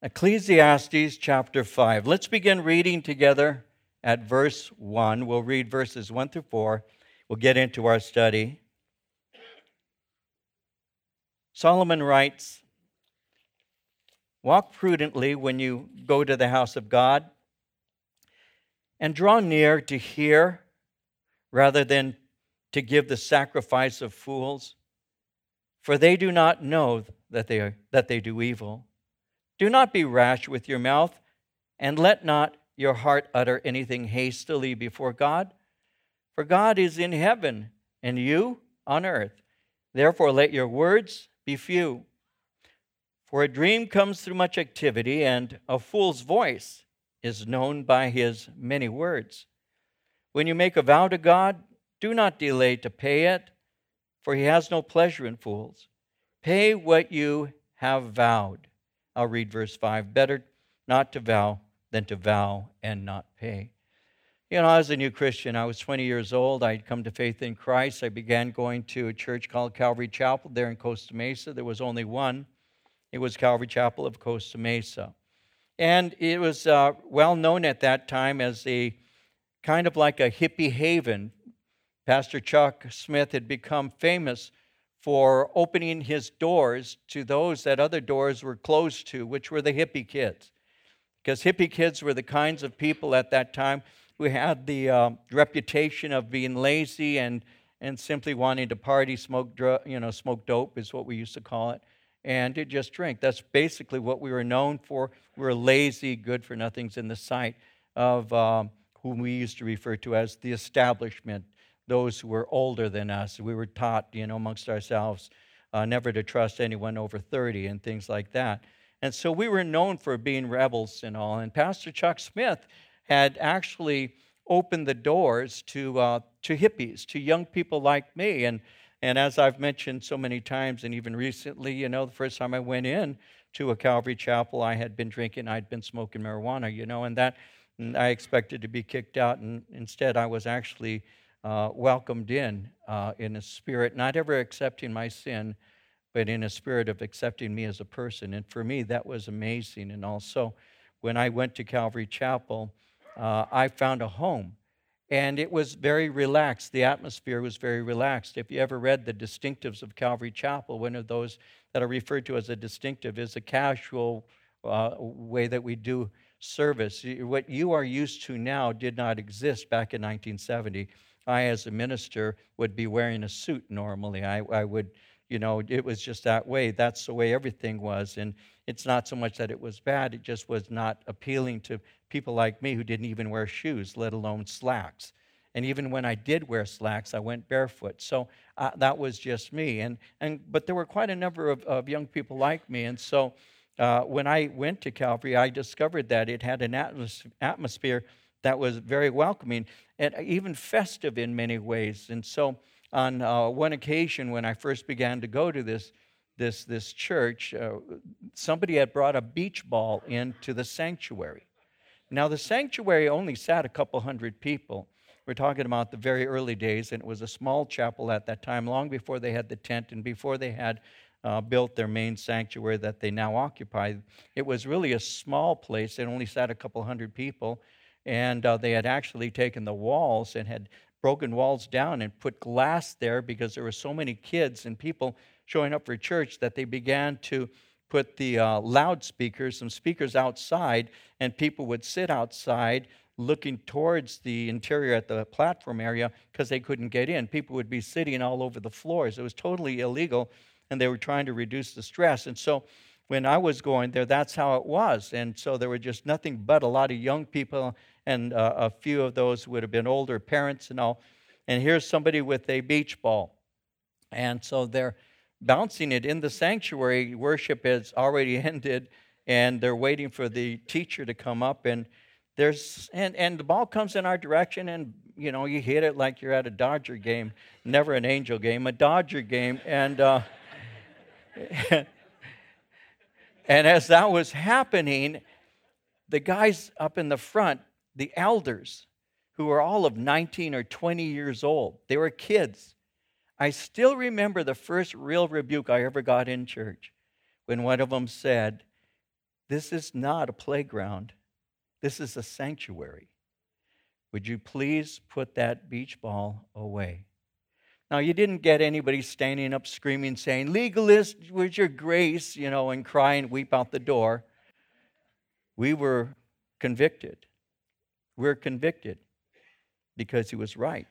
Ecclesiastes chapter 5. Let's begin reading together at verse 1. We'll read verses 1 through 4. We'll get into our study. Solomon writes Walk prudently when you go to the house of God, and draw near to hear rather than to give the sacrifice of fools, for they do not know that they, are, that they do evil. Do not be rash with your mouth, and let not your heart utter anything hastily before God. For God is in heaven, and you on earth. Therefore, let your words be few. For a dream comes through much activity, and a fool's voice is known by his many words. When you make a vow to God, do not delay to pay it, for he has no pleasure in fools. Pay what you have vowed. I'll read verse 5. Better not to vow than to vow and not pay. You know, I was a new Christian, I was 20 years old. I'd come to faith in Christ. I began going to a church called Calvary Chapel there in Costa Mesa. There was only one. It was Calvary Chapel of Costa Mesa. And it was uh, well known at that time as a kind of like a hippie haven. Pastor Chuck Smith had become famous for opening his doors to those that other doors were closed to, which were the hippie kids. Because hippie kids were the kinds of people at that time who had the uh, reputation of being lazy and, and simply wanting to party, smoke, dr- you know, smoke dope is what we used to call it, and to just drink. That's basically what we were known for. We were lazy, good for nothings in the sight of um, whom we used to refer to as the establishment those who were older than us. We were taught, you know, amongst ourselves, uh, never to trust anyone over 30 and things like that. And so we were known for being rebels and all. And Pastor Chuck Smith had actually opened the doors to, uh, to hippies, to young people like me. And, and as I've mentioned so many times, and even recently, you know, the first time I went in to a Calvary chapel, I had been drinking, I'd been smoking marijuana, you know, and that and I expected to be kicked out. And instead, I was actually uh, welcomed in uh, in a spirit, not ever accepting my sin, but in a spirit of accepting me as a person. And for me, that was amazing. And also, when I went to Calvary Chapel, uh, I found a home. And it was very relaxed. The atmosphere was very relaxed. If you ever read the distinctives of Calvary Chapel, one of those that are referred to as a distinctive is a casual uh, way that we do service. What you are used to now did not exist back in 1970. I, as a minister, would be wearing a suit normally. I, I would, you know, it was just that way. That's the way everything was. And it's not so much that it was bad, it just was not appealing to people like me who didn't even wear shoes, let alone slacks. And even when I did wear slacks, I went barefoot. So uh, that was just me. And, and, but there were quite a number of, of young people like me. And so uh, when I went to Calvary, I discovered that it had an atmos- atmosphere that was very welcoming and even festive in many ways. And so, on uh, one occasion when I first began to go to this, this, this church, uh, somebody had brought a beach ball into the sanctuary. Now, the sanctuary only sat a couple hundred people. We're talking about the very early days, and it was a small chapel at that time, long before they had the tent and before they had uh, built their main sanctuary that they now occupy. It was really a small place. It only sat a couple hundred people, and uh, they had actually taken the walls and had broken walls down and put glass there because there were so many kids and people showing up for church that they began to put the uh, loudspeakers, some speakers outside, and people would sit outside looking towards the interior at the platform area because they couldn't get in. People would be sitting all over the floors. It was totally illegal, and they were trying to reduce the stress. And so when I was going there, that's how it was. And so there were just nothing but a lot of young people and uh, a few of those would have been older parents and all. And here's somebody with a beach ball. And so they're bouncing it in the sanctuary. Worship has already ended, and they're waiting for the teacher to come up. And there's and, and the ball comes in our direction, and you know, you hit it like you're at a Dodger game, never an Angel game, a Dodger game. And uh, and as that was happening, the guys up in the front the elders who were all of 19 or 20 years old. They were kids. I still remember the first real rebuke I ever got in church when one of them said, This is not a playground, this is a sanctuary. Would you please put that beach ball away? Now, you didn't get anybody standing up screaming, saying, Legalist, where's your grace? You know, and crying, weep out the door. We were convicted. We're convicted because he was right.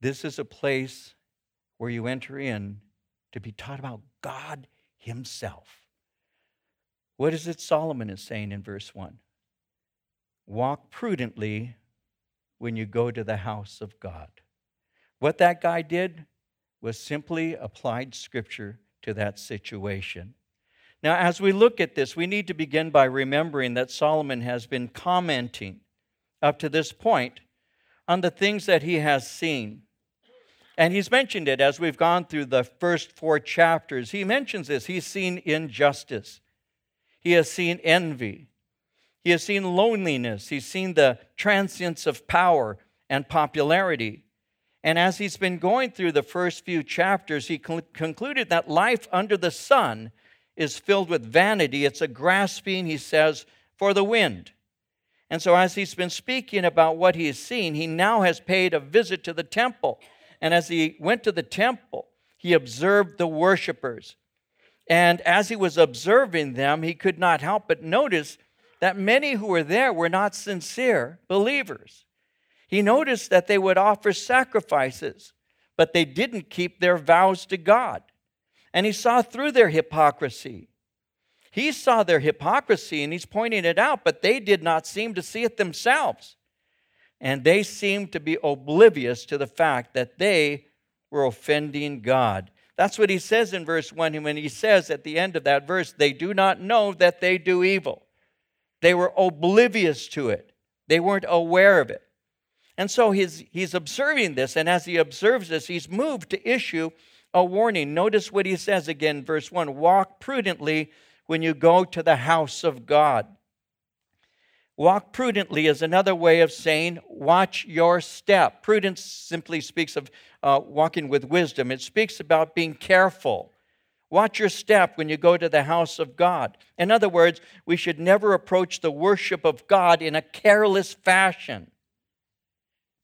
This is a place where you enter in to be taught about God Himself. What is it Solomon is saying in verse 1? Walk prudently when you go to the house of God. What that guy did was simply applied scripture to that situation. Now, as we look at this, we need to begin by remembering that Solomon has been commenting up to this point on the things that he has seen. And he's mentioned it as we've gone through the first four chapters. He mentions this. He's seen injustice, he has seen envy, he has seen loneliness, he's seen the transience of power and popularity. And as he's been going through the first few chapters, he cl- concluded that life under the sun is filled with vanity. It's a grasping, he says, for the wind. And so, as he's been speaking about what he has seen, he now has paid a visit to the temple. And as he went to the temple, he observed the worshipers. And as he was observing them, he could not help but notice that many who were there were not sincere believers. He noticed that they would offer sacrifices, but they didn't keep their vows to God. And he saw through their hypocrisy. He saw their hypocrisy and he's pointing it out, but they did not seem to see it themselves. And they seemed to be oblivious to the fact that they were offending God. That's what he says in verse 1 when he says at the end of that verse, they do not know that they do evil. They were oblivious to it, they weren't aware of it. And so he's, he's observing this, and as he observes this, he's moved to issue a warning. Notice what he says again, verse 1 Walk prudently when you go to the house of God. Walk prudently is another way of saying watch your step. Prudence simply speaks of uh, walking with wisdom, it speaks about being careful. Watch your step when you go to the house of God. In other words, we should never approach the worship of God in a careless fashion.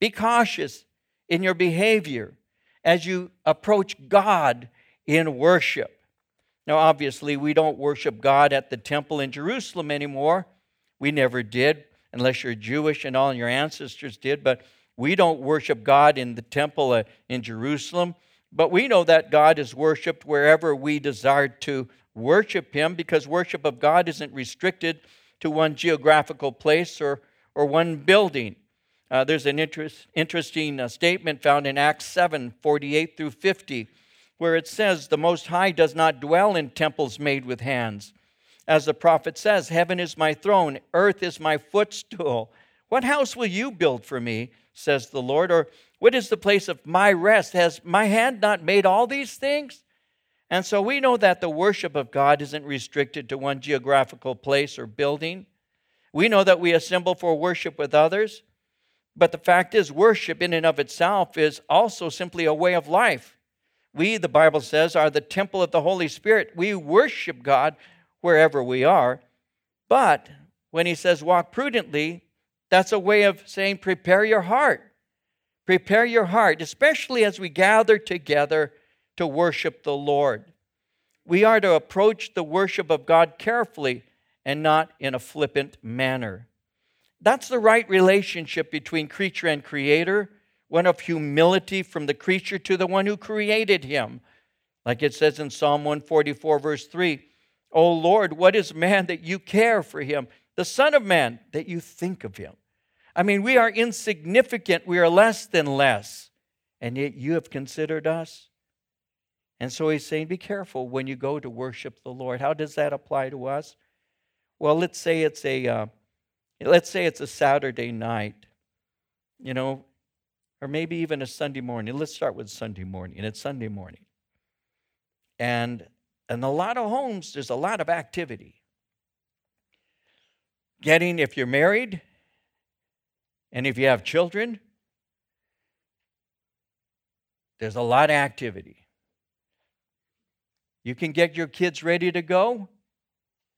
Be cautious in your behavior as you approach God in worship. Now, obviously, we don't worship God at the temple in Jerusalem anymore. We never did, unless you're Jewish and all your ancestors did. But we don't worship God in the temple uh, in Jerusalem. But we know that God is worshiped wherever we desire to worship Him because worship of God isn't restricted to one geographical place or, or one building. Uh, there's an interest, interesting uh, statement found in Acts 7 48 through 50, where it says, The Most High does not dwell in temples made with hands. As the prophet says, Heaven is my throne, earth is my footstool. What house will you build for me, says the Lord? Or what is the place of my rest? Has my hand not made all these things? And so we know that the worship of God isn't restricted to one geographical place or building. We know that we assemble for worship with others. But the fact is, worship in and of itself is also simply a way of life. We, the Bible says, are the temple of the Holy Spirit. We worship God wherever we are. But when he says walk prudently, that's a way of saying prepare your heart. Prepare your heart, especially as we gather together to worship the Lord. We are to approach the worship of God carefully and not in a flippant manner. That's the right relationship between creature and creator, one of humility from the creature to the one who created him. Like it says in Psalm 144, verse 3 O Lord, what is man that you care for him? The Son of Man that you think of him. I mean, we are insignificant, we are less than less, and yet you have considered us. And so he's saying, be careful when you go to worship the Lord. How does that apply to us? Well, let's say it's a. Uh, Let's say it's a Saturday night, you know, or maybe even a Sunday morning. Let's start with Sunday morning. It's Sunday morning. And in a lot of homes, there's a lot of activity. Getting, if you're married and if you have children, there's a lot of activity. You can get your kids ready to go,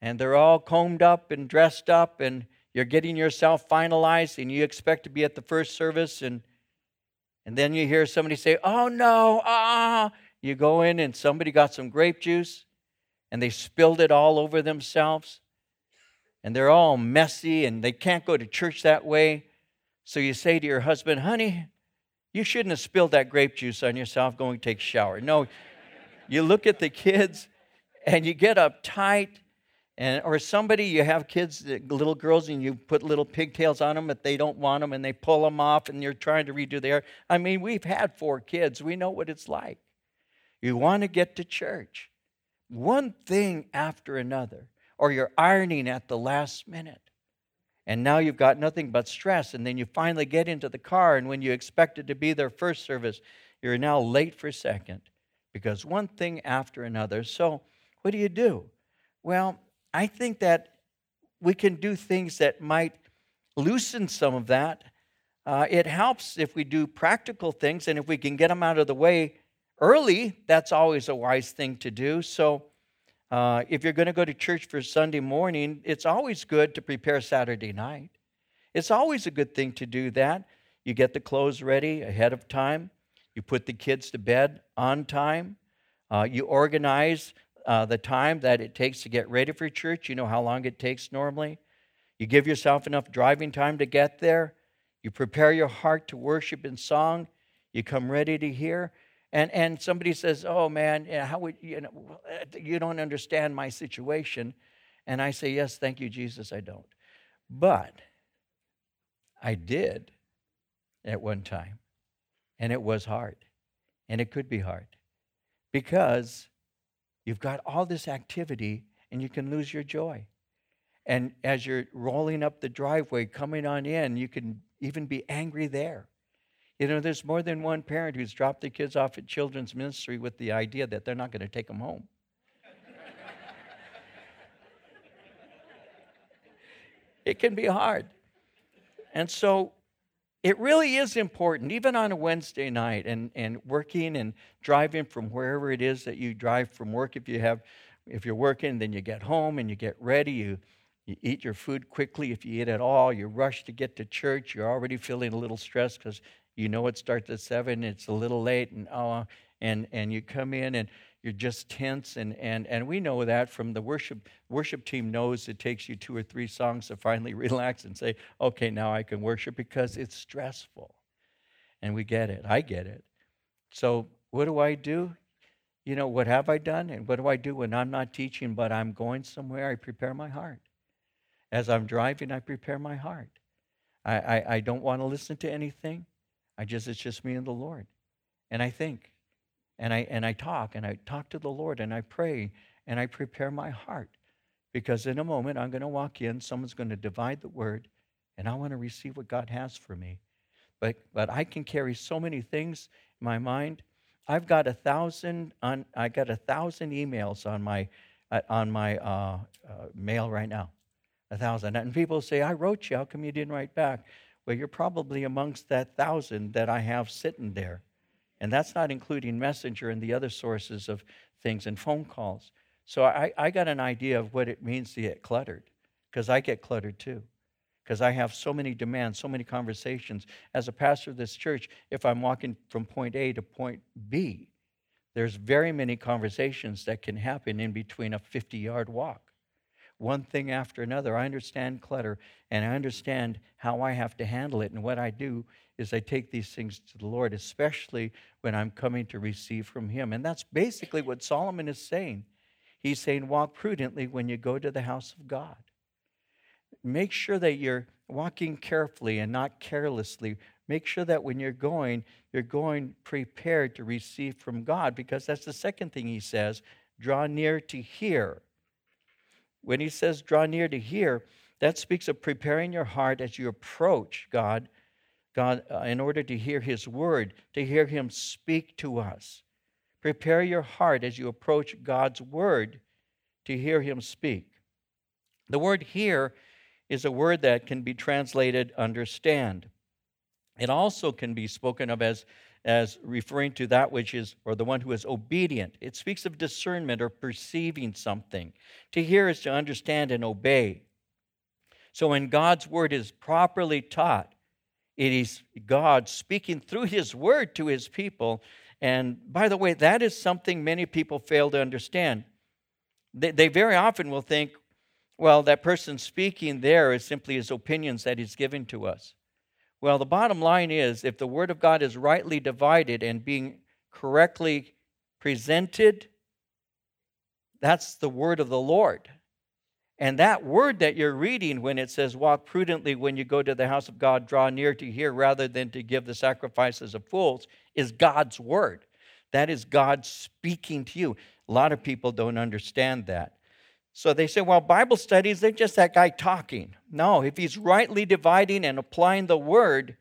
and they're all combed up and dressed up, and you're getting yourself finalized, and you expect to be at the first service, and and then you hear somebody say, "Oh no, ah!" You go in, and somebody got some grape juice, and they spilled it all over themselves, and they're all messy, and they can't go to church that way. So you say to your husband, "Honey, you shouldn't have spilled that grape juice on yourself. Going to take a shower." No, you look at the kids, and you get uptight and or somebody you have kids uh, little girls and you put little pigtails on them but they don't want them and they pull them off and you're trying to redo their i mean we've had four kids. We know what it's like. You want to get to church. One thing after another or you're ironing at the last minute and now you've got nothing but stress and then you finally get into the car and when you expected to be there first service you're now late for second because one thing after another. So what do you do? Well I think that we can do things that might loosen some of that. Uh, it helps if we do practical things, and if we can get them out of the way early, that's always a wise thing to do. So, uh, if you're going to go to church for Sunday morning, it's always good to prepare Saturday night. It's always a good thing to do that. You get the clothes ready ahead of time, you put the kids to bed on time, uh, you organize uh, the time that it takes to get ready for church. You know how long it takes normally. You give yourself enough driving time to get there. You prepare your heart to worship in song. You come ready to hear. And, and somebody says, Oh man, how would you know, you don't understand my situation. And I say, Yes, thank you, Jesus, I don't. But I did at one time. And it was hard. And it could be hard. Because You've got all this activity and you can lose your joy. And as you're rolling up the driveway, coming on in, you can even be angry there. You know, there's more than one parent who's dropped the kids off at children's ministry with the idea that they're not going to take them home. it can be hard. And so it really is important, even on a Wednesday night and, and working and driving from wherever it is that you drive from work. If you have, if you're working, then you get home and you get ready. You, you eat your food quickly if you eat at all. You rush to get to church. You're already feeling a little stressed because you know it starts at seven. It's a little late, and oh, and and you come in and you're just tense and, and, and we know that from the worship worship team knows it takes you two or three songs to finally relax and say okay now i can worship because it's stressful. And we get it. I get it. So what do i do? You know what have i done and what do i do when i'm not teaching but i'm going somewhere? I prepare my heart. As i'm driving i prepare my heart. I, I, I don't want to listen to anything. I just it's just me and the lord. And i think and I, and I talk and I talk to the Lord and I pray and I prepare my heart because in a moment I'm going to walk in, someone's going to divide the word, and I want to receive what God has for me. But, but I can carry so many things in my mind. I've got a thousand on, I got a thousand emails on my, uh, on my uh, uh, mail right now. A thousand. And people say, I wrote you. How come you didn't write back? Well, you're probably amongst that thousand that I have sitting there. And that's not including Messenger and the other sources of things and phone calls. So I, I got an idea of what it means to get cluttered, because I get cluttered too. Because I have so many demands, so many conversations. As a pastor of this church, if I'm walking from point A to point B, there's very many conversations that can happen in between a 50 yard walk one thing after another. I understand clutter and I understand how I have to handle it. And what I do is I take these things to the Lord, especially when I'm coming to receive from Him. And that's basically what Solomon is saying. He's saying, walk prudently when you go to the house of God. Make sure that you're walking carefully and not carelessly. Make sure that when you're going, you're going prepared to receive from God, because that's the second thing he says draw near to hear when he says draw near to hear, that speaks of preparing your heart as you approach God, God uh, in order to hear his word, to hear him speak to us. Prepare your heart as you approach God's word to hear him speak. The word hear is a word that can be translated understand. It also can be spoken of as, as referring to that which is, or the one who is obedient. It speaks of discernment or perceiving something. To hear is to understand and obey. So when God's word is properly taught, it is God speaking through his word to his people. And by the way, that is something many people fail to understand. They, they very often will think, well, that person speaking there is simply his opinions that he's given to us. Well, the bottom line is if the Word of God is rightly divided and being correctly presented, that's the Word of the Lord. And that word that you're reading when it says, walk prudently when you go to the house of God, draw near to hear rather than to give the sacrifices of fools, is God's word. That is God speaking to you. A lot of people don't understand that. So they say, well, Bible studies, they're just that guy talking. No, if he's rightly dividing and applying the word,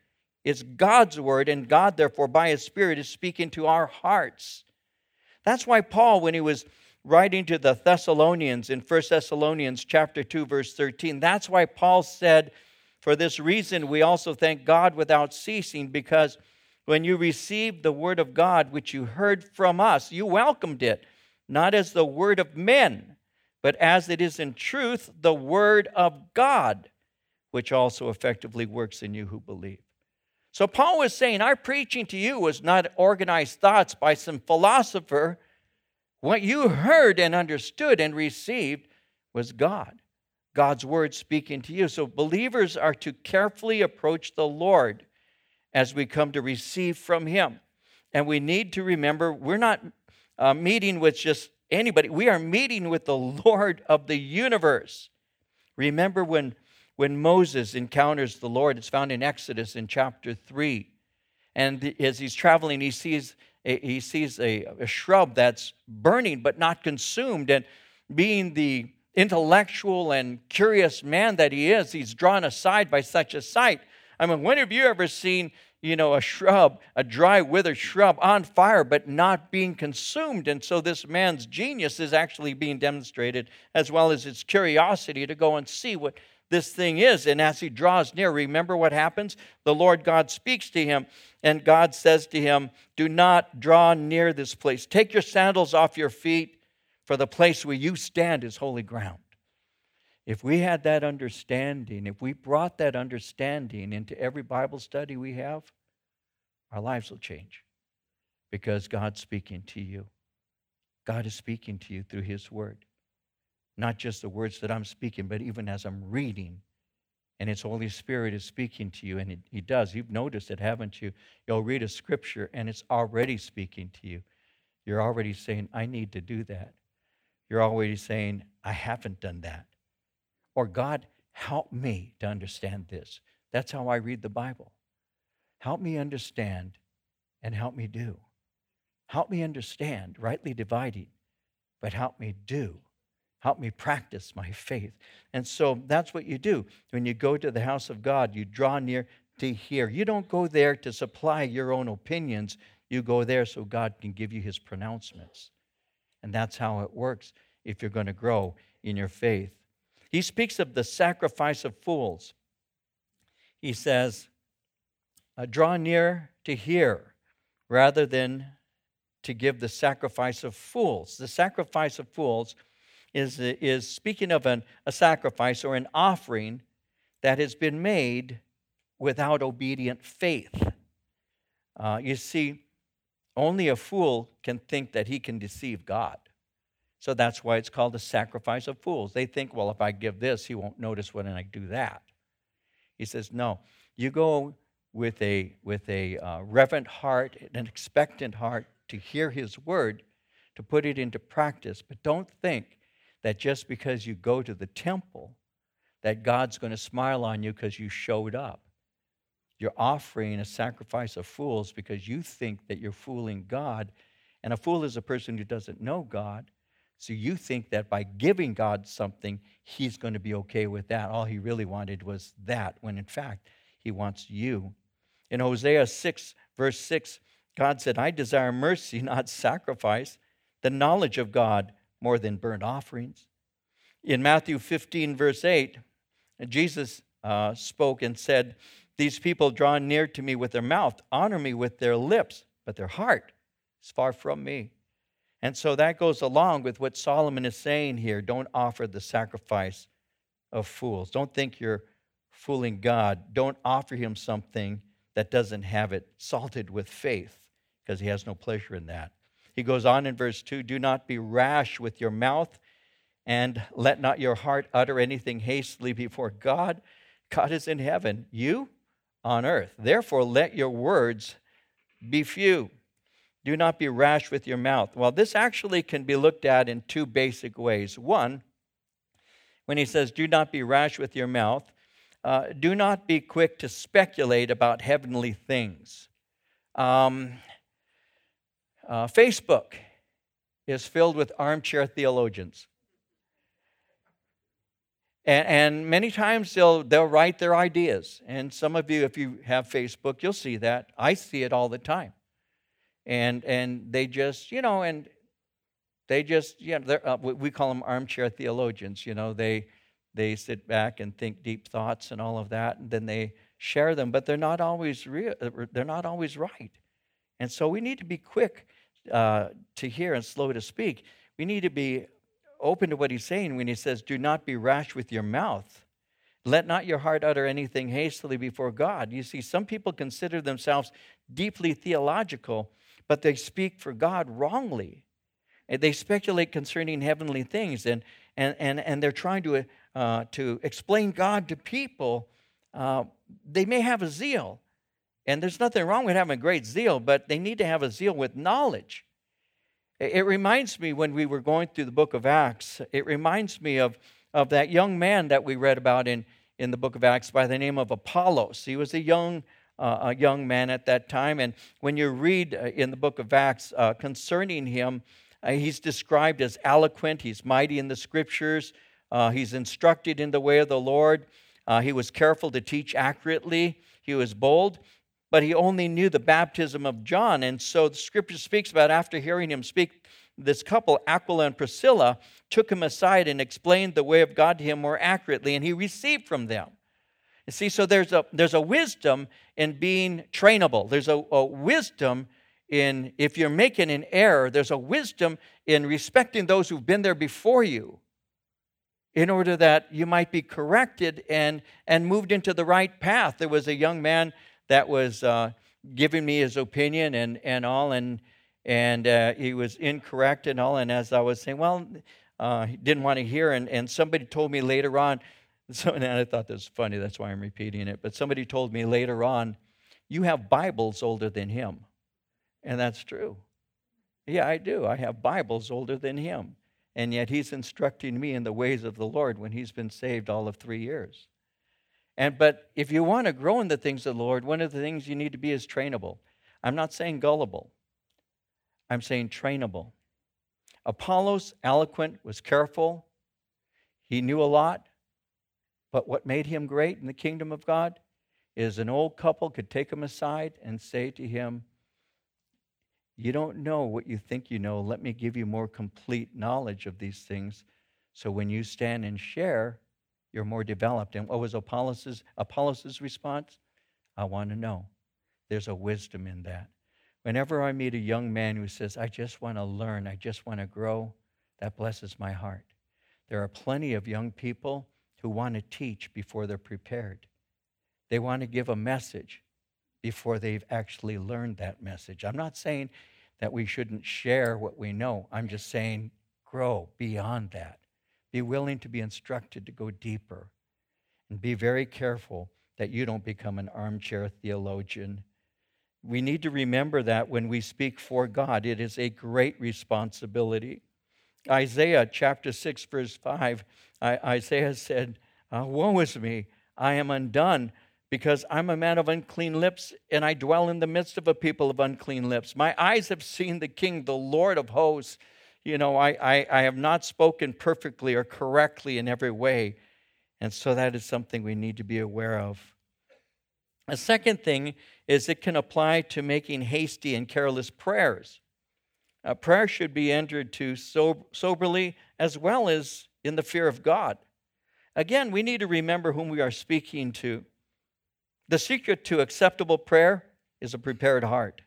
it's God's word, and God, therefore, by his Spirit, is speaking to our hearts. That's why Paul, when he was writing to the Thessalonians in 1 Thessalonians chapter 2, verse 13, that's why Paul said, For this reason we also thank God without ceasing, because when you received the word of God, which you heard from us, you welcomed it, not as the word of men but as it is in truth the Word of God, which also effectively works in you who believe. So Paul was saying, Our preaching to you was not organized thoughts by some philosopher. What you heard and understood and received was God, God's Word speaking to you. So believers are to carefully approach the Lord as we come to receive from Him. And we need to remember we're not uh, meeting with just anybody. We are meeting with the Lord of the universe. Remember when, when Moses encounters the Lord, it's found in Exodus in chapter 3. And as he's traveling, he sees he sees a, a shrub that's burning but not consumed. And being the intellectual and curious man that he is, he's drawn aside by such a sight. I mean, when have you ever seen you know, a shrub, a dry, withered shrub on fire, but not being consumed. And so this man's genius is actually being demonstrated, as well as his curiosity to go and see what this thing is. And as he draws near, remember what happens? The Lord God speaks to him, and God says to him, Do not draw near this place. Take your sandals off your feet, for the place where you stand is holy ground. If we had that understanding, if we brought that understanding into every Bible study we have, our lives will change because God's speaking to you. God is speaking to you through His Word. Not just the words that I'm speaking, but even as I'm reading, and His Holy Spirit is speaking to you, and it, He does. You've noticed it, haven't you? You'll read a scripture, and it's already speaking to you. You're already saying, I need to do that. You're already saying, I haven't done that. Or, God, help me to understand this. That's how I read the Bible. Help me understand and help me do. Help me understand, rightly dividing, but help me do. Help me practice my faith. And so that's what you do. When you go to the house of God, you draw near to hear. You don't go there to supply your own opinions, you go there so God can give you his pronouncements. And that's how it works if you're going to grow in your faith. He speaks of the sacrifice of fools. He says, uh, Draw near to hear rather than to give the sacrifice of fools. The sacrifice of fools is, is speaking of an, a sacrifice or an offering that has been made without obedient faith. Uh, you see, only a fool can think that he can deceive God. So that's why it's called the sacrifice of fools. They think, well, if I give this, he won't notice when I do that. He says, no, you go with a, with a uh, reverent heart, an expectant heart to hear his word, to put it into practice. But don't think that just because you go to the temple, that God's going to smile on you because you showed up. You're offering a sacrifice of fools because you think that you're fooling God. And a fool is a person who doesn't know God so you think that by giving God something, He's going to be okay with that. All He really wanted was that, when in fact, He wants you. In Hosea 6, verse 6, God said, I desire mercy, not sacrifice, the knowledge of God more than burnt offerings. In Matthew 15, verse 8, Jesus uh, spoke and said, These people draw near to me with their mouth, honor me with their lips, but their heart is far from me. And so that goes along with what Solomon is saying here. Don't offer the sacrifice of fools. Don't think you're fooling God. Don't offer him something that doesn't have it salted with faith, because he has no pleasure in that. He goes on in verse 2 Do not be rash with your mouth, and let not your heart utter anything hastily before God. God is in heaven, you on earth. Therefore, let your words be few. Do not be rash with your mouth. Well, this actually can be looked at in two basic ways. One, when he says, Do not be rash with your mouth, uh, do not be quick to speculate about heavenly things. Um, uh, Facebook is filled with armchair theologians. And, and, many times they'll, they'll write their ideas. And some of you, if you have Facebook, you'll see that. I see it all the time and and they just you know and they just know uh, we call them armchair theologians you know they they sit back and think deep thoughts and all of that and then they share them but they're not always real uh, they're not always right and so we need to be quick uh, to hear and slow to speak we need to be open to what he's saying when he says do not be rash with your mouth let not your heart utter anything hastily before god you see some people consider themselves deeply theological but they speak for God wrongly. They speculate concerning heavenly things, and, and, and, and they're trying to, uh, to explain God to people. Uh, they may have a zeal, and there's nothing wrong with having great zeal, but they need to have a zeal with knowledge. It reminds me when we were going through the book of Acts, it reminds me of, of that young man that we read about in, in the book of Acts by the name of Apollos. He was a young uh, a young man at that time. And when you read uh, in the book of Acts uh, concerning him, uh, he's described as eloquent, he's mighty in the scriptures, uh, he's instructed in the way of the Lord. Uh, he was careful to teach accurately, he was bold. But he only knew the baptism of John. And so the scripture speaks about after hearing him speak, this couple, Aquila and Priscilla, took him aside and explained the way of God to him more accurately, and he received from them. You see, so there's a, there's a wisdom in being trainable. There's a, a wisdom in, if you're making an error, there's a wisdom in respecting those who've been there before you in order that you might be corrected and, and moved into the right path. There was a young man that was uh, giving me his opinion and, and all, and, and uh, he was incorrect and all. And as I was saying, well, uh, he didn't want to hear, and, and somebody told me later on, so, and I thought this was funny, that's why I'm repeating it. But somebody told me later on, you have Bibles older than him. And that's true. Yeah, I do. I have Bibles older than him. And yet he's instructing me in the ways of the Lord when he's been saved all of three years. And but if you want to grow in the things of the Lord, one of the things you need to be is trainable. I'm not saying gullible. I'm saying trainable. Apollos, eloquent, was careful. He knew a lot. But what made him great in the kingdom of God is an old couple could take him aside and say to him, You don't know what you think you know. Let me give you more complete knowledge of these things. So when you stand and share, you're more developed. And what was Apollos' Apollos' response? I want to know. There's a wisdom in that. Whenever I meet a young man who says, I just want to learn, I just want to grow, that blesses my heart. There are plenty of young people who want to teach before they're prepared. They want to give a message before they've actually learned that message. I'm not saying that we shouldn't share what we know. I'm just saying grow beyond that. Be willing to be instructed to go deeper. And be very careful that you don't become an armchair theologian. We need to remember that when we speak for God, it is a great responsibility. Isaiah chapter 6, verse 5, Isaiah said, uh, Woe is me, I am undone, because I'm a man of unclean lips, and I dwell in the midst of a people of unclean lips. My eyes have seen the King, the Lord of hosts. You know, I, I, I have not spoken perfectly or correctly in every way. And so that is something we need to be aware of. A second thing is it can apply to making hasty and careless prayers. Prayer should be entered to soberly as well as in the fear of God. Again, we need to remember whom we are speaking to. The secret to acceptable prayer is a prepared heart.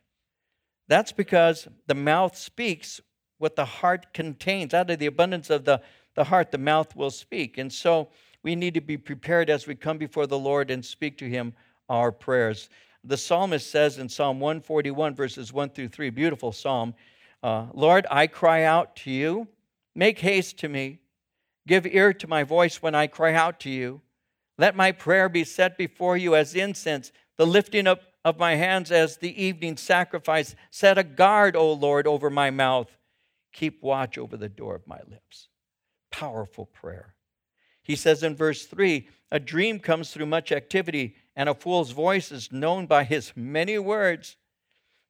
That's because the mouth speaks what the heart contains. Out of the abundance of the, the heart, the mouth will speak. And so we need to be prepared as we come before the Lord and speak to Him our prayers. The psalmist says in Psalm 141, verses 1 through 3, beautiful psalm uh, Lord, I cry out to you. Make haste to me. Give ear to my voice when I cry out to you. Let my prayer be set before you as incense, the lifting up of my hands as the evening sacrifice. Set a guard, O Lord, over my mouth. Keep watch over the door of my lips. Powerful prayer. He says in verse 3 A dream comes through much activity, and a fool's voice is known by his many words.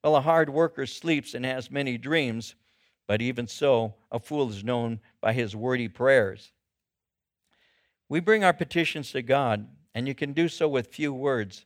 Well, a hard worker sleeps and has many dreams, but even so, a fool is known by his wordy prayers. We bring our petitions to God, and you can do so with few words,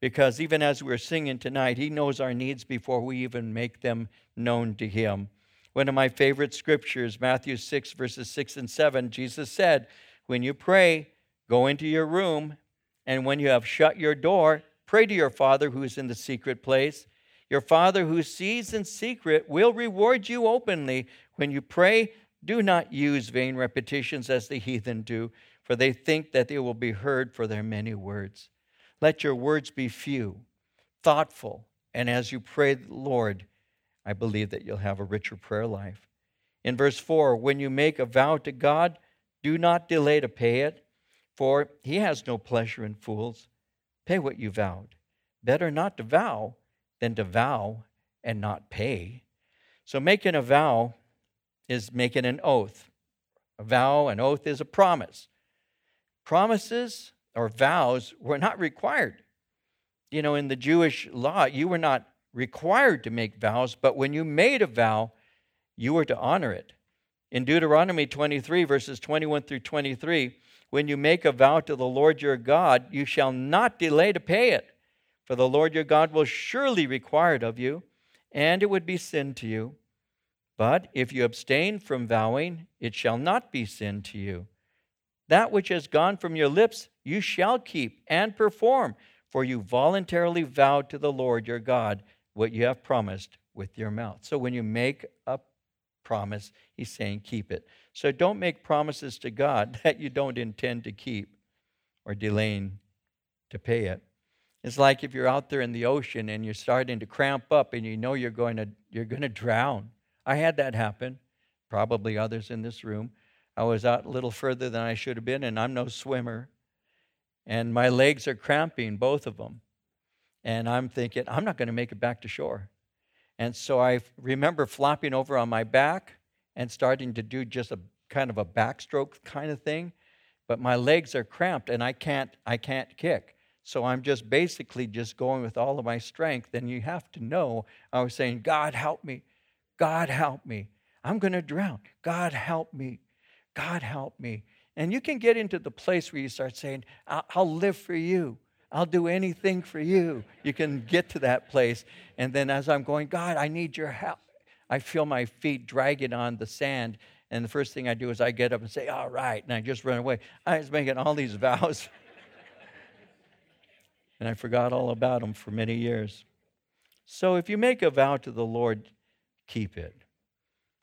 because even as we're singing tonight, He knows our needs before we even make them known to Him. One of my favorite scriptures, Matthew 6, verses 6 and 7, Jesus said, When you pray, go into your room, and when you have shut your door, pray to your Father who is in the secret place. Your Father who sees in secret will reward you openly. When you pray, do not use vain repetitions as the heathen do, for they think that they will be heard for their many words. Let your words be few, thoughtful, and as you pray, Lord, I believe that you'll have a richer prayer life. In verse 4, when you make a vow to God, do not delay to pay it, for he has no pleasure in fools. Pay what you vowed. Better not to vow than to vow and not pay. So making a vow is making an oath. A vow, an oath is a promise. Promises or vows were not required. You know, in the Jewish law, you were not required to make vows, but when you made a vow, you were to honor it. In Deuteronomy 23, verses 21 through 23, when you make a vow to the Lord your God, you shall not delay to pay it, for the Lord your God will surely require it of you, and it would be sin to you. But if you abstain from vowing, it shall not be sin to you. That which has gone from your lips, you shall keep and perform, for you voluntarily vowed to the Lord your God what you have promised with your mouth. So when you make a promise, he's saying keep it. So don't make promises to God that you don't intend to keep or delaying to pay it. It's like if you're out there in the ocean and you're starting to cramp up and you know you're going to you're going to drown. I had that happen. Probably others in this room. I was out a little further than I should have been and I'm no swimmer. And my legs are cramping both of them. And I'm thinking, I'm not going to make it back to shore. And so I remember flopping over on my back and starting to do just a kind of a backstroke kind of thing. But my legs are cramped and I can't, I can't kick. So I'm just basically just going with all of my strength. And you have to know, I was saying, God, help me. God, help me. I'm going to drown. God, help me. God, help me. And you can get into the place where you start saying, I'll, I'll live for you. I'll do anything for you. You can get to that place. And then as I'm going, God, I need your help, I feel my feet dragging on the sand. And the first thing I do is I get up and say, All right. And I just run away. I was making all these vows. and I forgot all about them for many years. So if you make a vow to the Lord, keep it.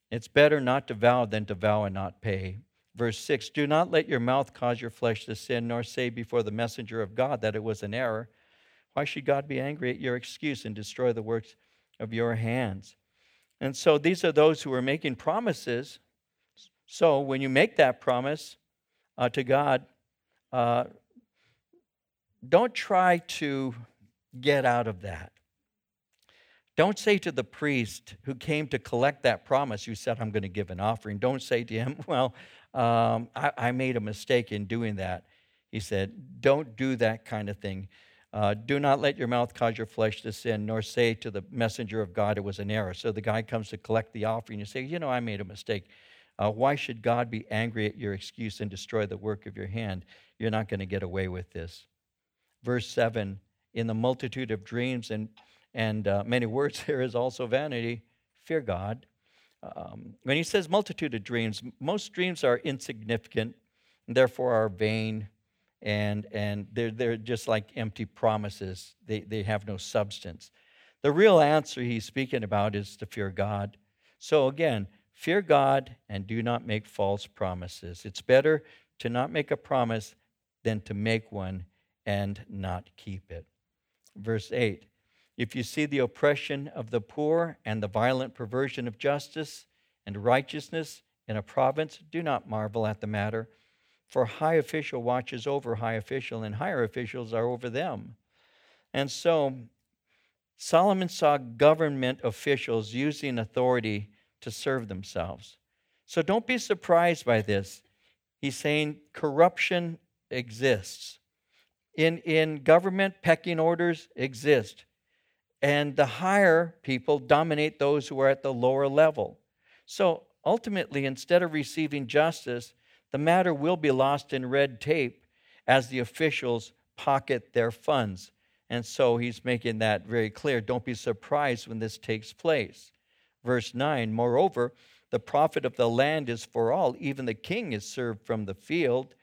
It's better not to vow than to vow and not pay. Verse 6 Do not let your mouth cause your flesh to sin, nor say before the messenger of God that it was an error. Why should God be angry at your excuse and destroy the works of your hands? And so these are those who are making promises. So when you make that promise uh, to God, uh, don't try to get out of that. Don't say to the priest who came to collect that promise, you said, I'm going to give an offering. Don't say to him, Well, um, I, I, made a mistake in doing that. He said, Don't do that kind of thing. Uh, do not let your mouth cause your flesh to sin, nor say to the messenger of God it was an error. So the guy comes to collect the offering. You say, You know, I made a mistake. Uh, why should God be angry at your excuse and destroy the work of your hand? You're not going to get away with this. Verse 7 In the multitude of dreams and, and uh, many words, there is also vanity. Fear God um, when he says multitude of dreams, most dreams are insignificant, and therefore are vain, and, and they're, they're just like empty promises. They, they have no substance. The real answer he's speaking about is to fear God. So again, fear God and do not make false promises. It's better to not make a promise than to make one and not keep it. Verse 8 If you see the oppression of the poor and the violent perversion of justice and righteousness in a province, do not marvel at the matter. For high official watches over high official, and higher officials are over them. And so Solomon saw government officials using authority to serve themselves. So don't be surprised by this. He's saying corruption exists. In, in government, pecking orders exist. And the higher people dominate those who are at the lower level. So ultimately, instead of receiving justice, the matter will be lost in red tape as the officials pocket their funds. And so he's making that very clear. Don't be surprised when this takes place. Verse 9 Moreover, the profit of the land is for all, even the king is served from the field.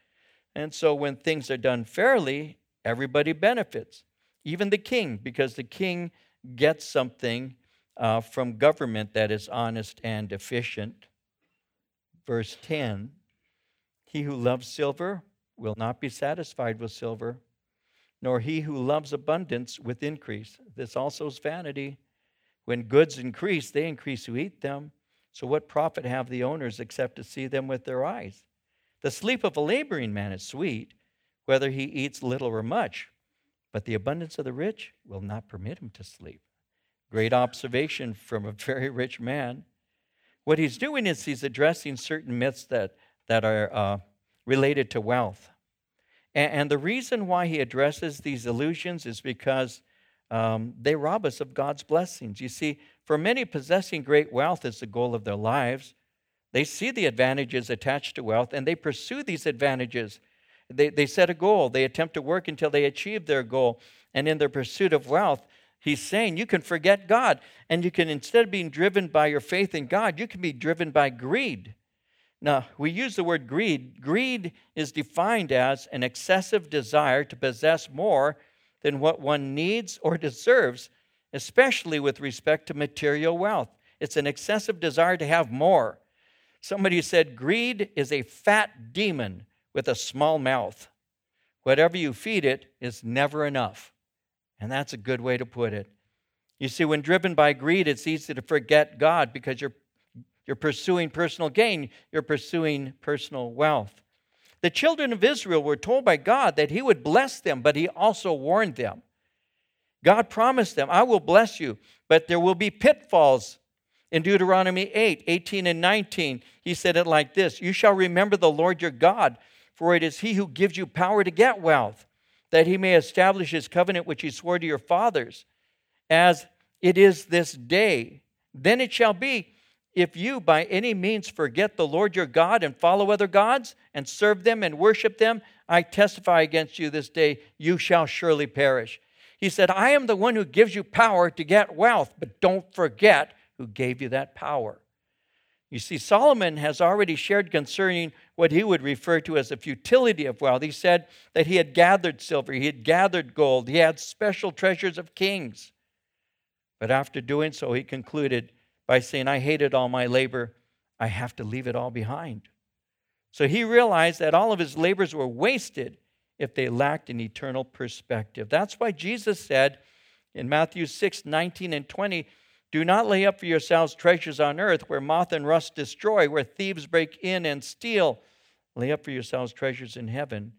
And so when things are done fairly, everybody benefits, even the king, because the king gets something uh, from government that is honest and efficient. Verse 10 He who loves silver will not be satisfied with silver nor he who loves abundance with increase. This also is vanity. When goods increase, they increase who eat them. So, what profit have the owners except to see them with their eyes? The sleep of a laboring man is sweet, whether he eats little or much, but the abundance of the rich will not permit him to sleep. Great observation from a very rich man. What he's doing is he's addressing certain myths that, that are uh, related to wealth. And, the reason why he addresses these illusions is because um, they rob us of God's blessings. You see, for many, possessing great wealth is the goal of their lives. They see the advantages attached to wealth and they pursue these advantages. They, they set a goal, they attempt to work until they achieve their goal. And in their pursuit of wealth, he's saying you can forget God. And you can, instead of being driven by your faith in God, you can be driven by greed. Now, we use the word greed. Greed is defined as an excessive desire to possess more than what one needs or deserves, especially with respect to material wealth. It's an excessive desire to have more. Somebody said greed is a fat demon with a small mouth. Whatever you feed it is never enough. And that's a good way to put it. You see, when driven by greed, it's easy to forget God because you're you're pursuing personal gain, you're pursuing personal wealth. The children of Israel were told by God that He would bless them, but He also warned them. God promised them, I will bless you, but there will be pitfalls. In Deuteronomy 8 18 and 19, He said it like this You shall remember the Lord your God, for it is He who gives you power to get wealth, that He may establish His covenant which He swore to your fathers, as it is this day. Then it shall be if you by any means forget the Lord your God and follow other gods and serve them and worship them, I testify against you this day, you shall surely perish. He said, I am the one who gives you power to get wealth, but don't forget who gave you that power. You see, Solomon has already shared concerning what he would refer to as the futility of wealth. He said that he had gathered silver, he had gathered gold, he had special treasures of kings. But after doing so, he concluded, by saying, I hated all my labor, I have to leave it all behind. So he realized that all of his labors were wasted if they lacked an eternal perspective. That's why Jesus said in Matthew 6 19 and 20, Do not lay up for yourselves treasures on earth where moth and rust destroy, where thieves break in and steal. Lay up for yourselves treasures in heaven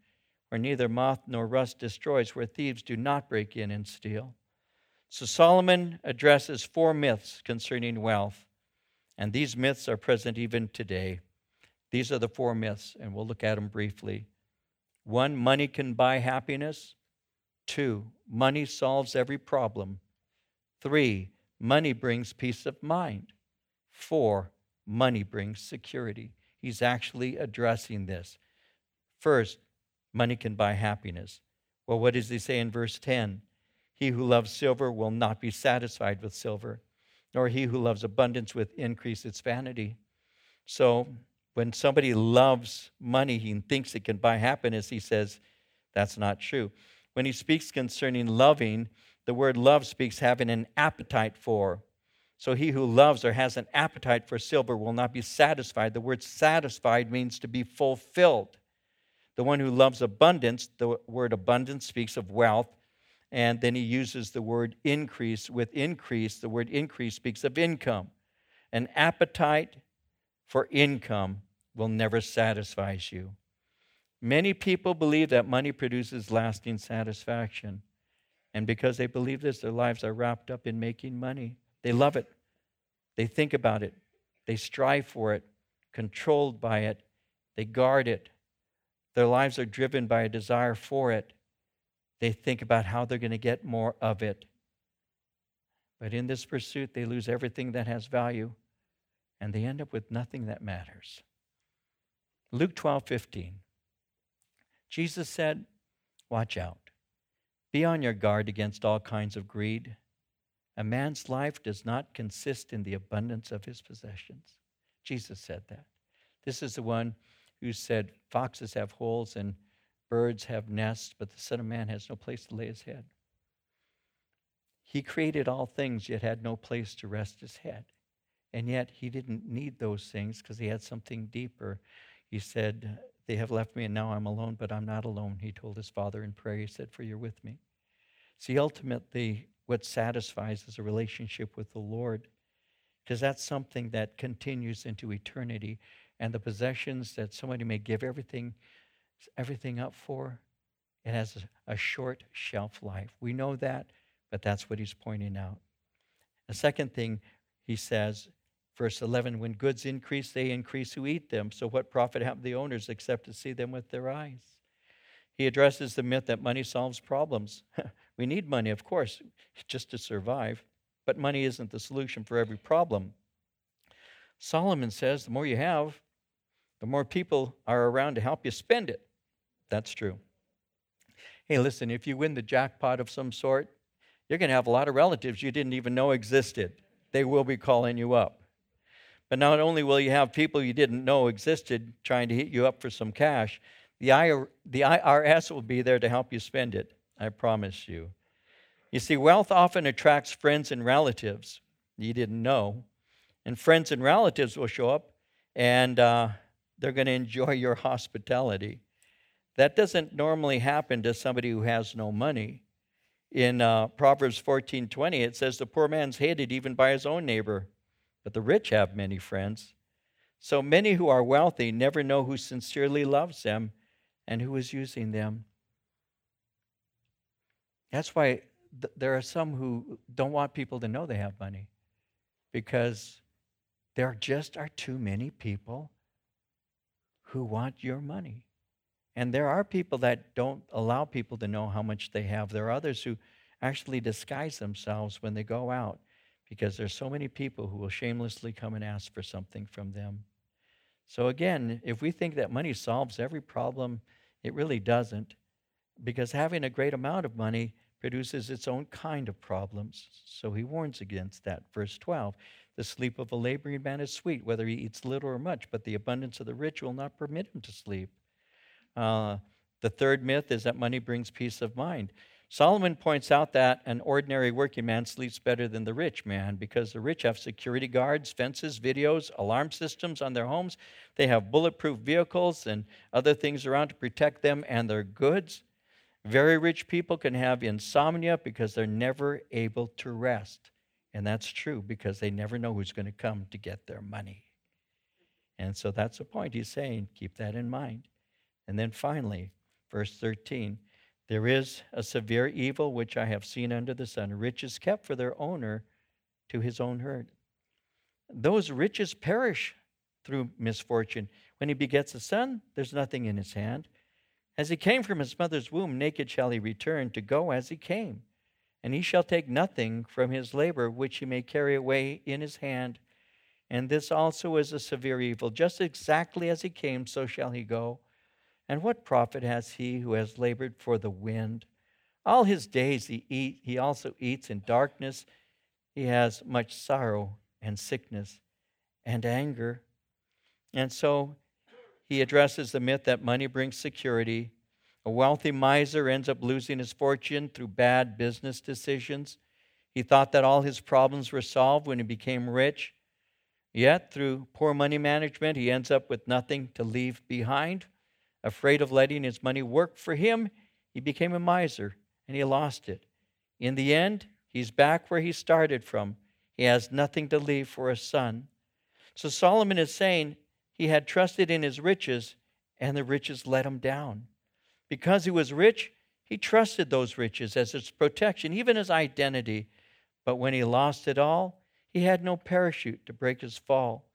where neither moth nor rust destroys, where thieves do not break in and steal. So Solomon addresses four myths concerning wealth, and these myths are present even today. These are the four myths, and we'll look at them briefly. One, money can buy happiness. Two, money solves every problem. Three, money brings peace of mind. Four, money brings security. He's actually addressing this. First, money can buy happiness. Well, what does he say in verse 10? He who loves silver will not be satisfied with silver, nor he who loves abundance with increase its vanity. So when somebody loves money, he thinks it can buy happiness, he says that's not true. When he speaks concerning loving, the word love speaks having an appetite for. So he who loves or has an appetite for silver will not be satisfied. The word satisfied means to be fulfilled. The one who loves abundance, the word abundance speaks of wealth, and then he uses the word increase. With increase, the word increase speaks of income. An appetite for income will never satisfy you. Many people believe that money produces lasting satisfaction. And because they believe this, their lives are wrapped up in making money. They love it. They think about it. They strive for it, controlled by it. They guard it. Their lives are driven by a desire for it. They think about how they're going to get more of it. But in this pursuit, they lose everything that has value and they end up with nothing that matters. Luke 12 15. Jesus said, Watch out. Be on your guard against all kinds of greed. A man's life does not consist in the abundance of his possessions. Jesus said that. This is the one who said, Foxes have holes and birds have nests, but the Son of Man has no place to lay his head. He created all things, yet had no place to rest his head. And yet he didn't need those things because he had something deeper. He said, They have left me, and now I'm alone, but I'm not alone. He told his father in prayer, He said, For you're with me. See, ultimately, what satisfies is a relationship with the Lord, because that's something that continues into eternity. And the possessions that somebody may give everything, everything up for, it has a short shelf life. We know that, but that's what he's pointing out. The second thing he says, verse 11, when goods increase, they increase who eat them. So what profit have the owners except to see them with their eyes? He addresses the myth that money solves problems. We need money, of course, just to survive, but money isn't the solution for every problem. Solomon says the more you have, the more people are around to help you spend it. That's true. Hey, listen, if you win the jackpot of some sort, you're going to have a lot of relatives you didn't even know existed. They will be calling you up. But not only will you have people you didn't know existed trying to hit you up for some cash, the IRS will be there to help you spend it. I promise you. You see, wealth often attracts friends and relatives you didn't know. And friends and relatives will show up and uh, they're going to enjoy your hospitality. That doesn't normally happen to somebody who has no money. In uh, Proverbs 14:20, it says, "The poor man's hated even by his own neighbor, but the rich have many friends." So many who are wealthy never know who sincerely loves them and who is using them. That's why th- there are some who don't want people to know they have money because there just are too many people who want your money. And there are people that don't allow people to know how much they have. There are others who actually disguise themselves when they go out because there's so many people who will shamelessly come and ask for something from them. So again, if we think that money solves every problem, it really doesn't because having a great amount of money produces its own kind of problems. So he warns against that. Verse 12 The sleep of a laboring man is sweet, whether he eats little or much, but the abundance of the rich will not permit him to sleep. Uh, the third myth is that money brings peace of mind. Solomon points out that an ordinary working man sleeps better than the rich man because the rich have security guards, fences, videos, alarm systems on their homes. They have bulletproof vehicles and other things around to protect them and their goods. Very rich people can have insomnia because they're never able to rest. And that's true because they never know who's going to come to get their money. And so that's the point he's saying. Keep that in mind. And then finally, verse 13 there is a severe evil which I have seen under the sun riches kept for their owner to his own hurt. Those riches perish through misfortune. When he begets a son, there's nothing in his hand. As he came from his mother's womb, naked shall he return to go as he came. And he shall take nothing from his labor which he may carry away in his hand. And this also is a severe evil. Just exactly as he came, so shall he go. And what profit has he who has labored for the wind? All his days he eat, he also eats in darkness. He has much sorrow and sickness and anger. And so he addresses the myth that money brings security. A wealthy miser ends up losing his fortune through bad business decisions. He thought that all his problems were solved when he became rich. Yet, through poor money management, he ends up with nothing to leave behind. Afraid of letting his money work for him, he became a miser and he lost it. In the end, he's back where he started from. He has nothing to leave for a son. So Solomon is saying he had trusted in his riches, and the riches let him down. Because he was rich, he trusted those riches as his protection, even his identity. But when he lost it all, he had no parachute to break his fall.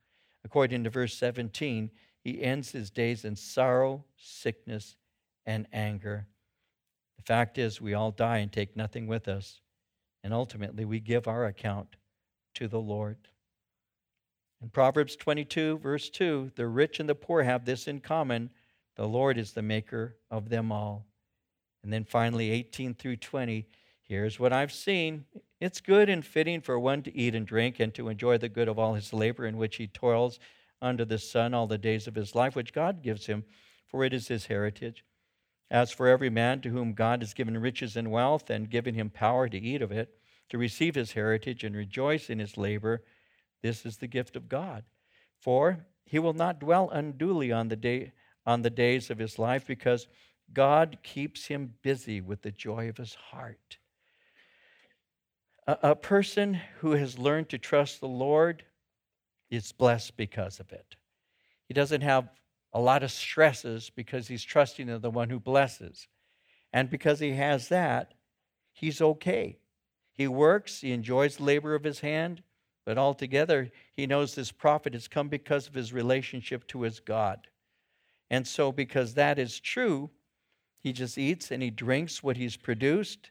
According to verse 17, he ends his days in sorrow, sickness, and anger. The fact is, we all die and take nothing with us. And ultimately, we give our account to the Lord. In Proverbs 22, verse 2, the rich and the poor have this in common the Lord is the maker of them all. And then finally, 18 through 20, here's what I've seen. It's good and fitting for one to eat and drink and to enjoy the good of all his labor in which he toils under the sun all the days of his life, which God gives him, for it is his heritage. As for every man to whom God has given riches and wealth and given him power to eat of it, to receive his heritage and rejoice in his labor, this is the gift of God. For he will not dwell unduly on the day on the days of his life because God keeps him busy with the joy of his heart. A, a person who has learned to trust the Lord is blessed because of it. He doesn't have a lot of stresses because he's trusting in the one who blesses. And because he has that, he's okay. He works, he enjoys labor of his hand, but altogether, he knows this profit has come because of his relationship to his God. And so, because that is true, he just eats and he drinks what he's produced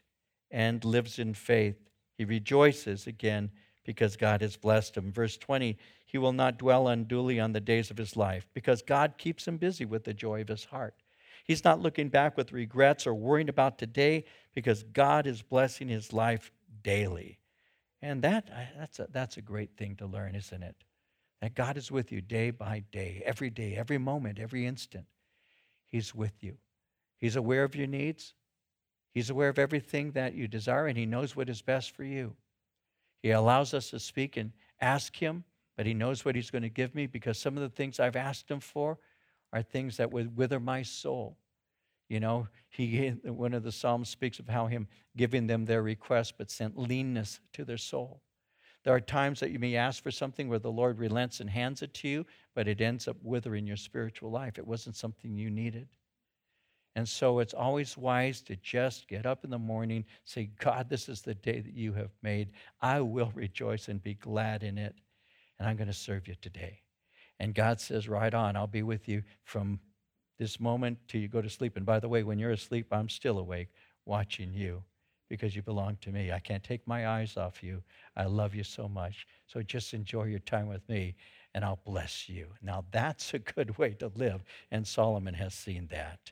and lives in faith. He rejoices again because God has blessed him. Verse 20, he will not dwell unduly on the days of his life because God keeps him busy with the joy of his heart. He's not looking back with regrets or worrying about today because God is blessing his life daily. And that, that's, a, that's a great thing to learn, isn't it? That God is with you day by day, every day, every moment, every instant. He's with you. He's aware of your needs. He's aware of everything that you desire, and He knows what is best for you. He allows us to speak and ask Him, but He knows what He's going to give me because some of the things I've asked Him for are things that would wither my soul. You know, he one of the psalms speaks of how him giving them their request, but sent leanness to their soul. There are times that you may ask for something where the Lord relents and hands it to you, but it ends up withering your spiritual life. It wasn't something you needed. And so it's always wise to just get up in the morning, say, God, this is the day that you have made. I will rejoice and be glad in it, and I'm going to serve you today. And God says, Right on, I'll be with you from this moment till you go to sleep. And by the way, when you're asleep, I'm still awake watching you because you belong to me. I can't take my eyes off you. I love you so much. So just enjoy your time with me and I'll bless you. Now that's a good way to live. And Solomon has seen that.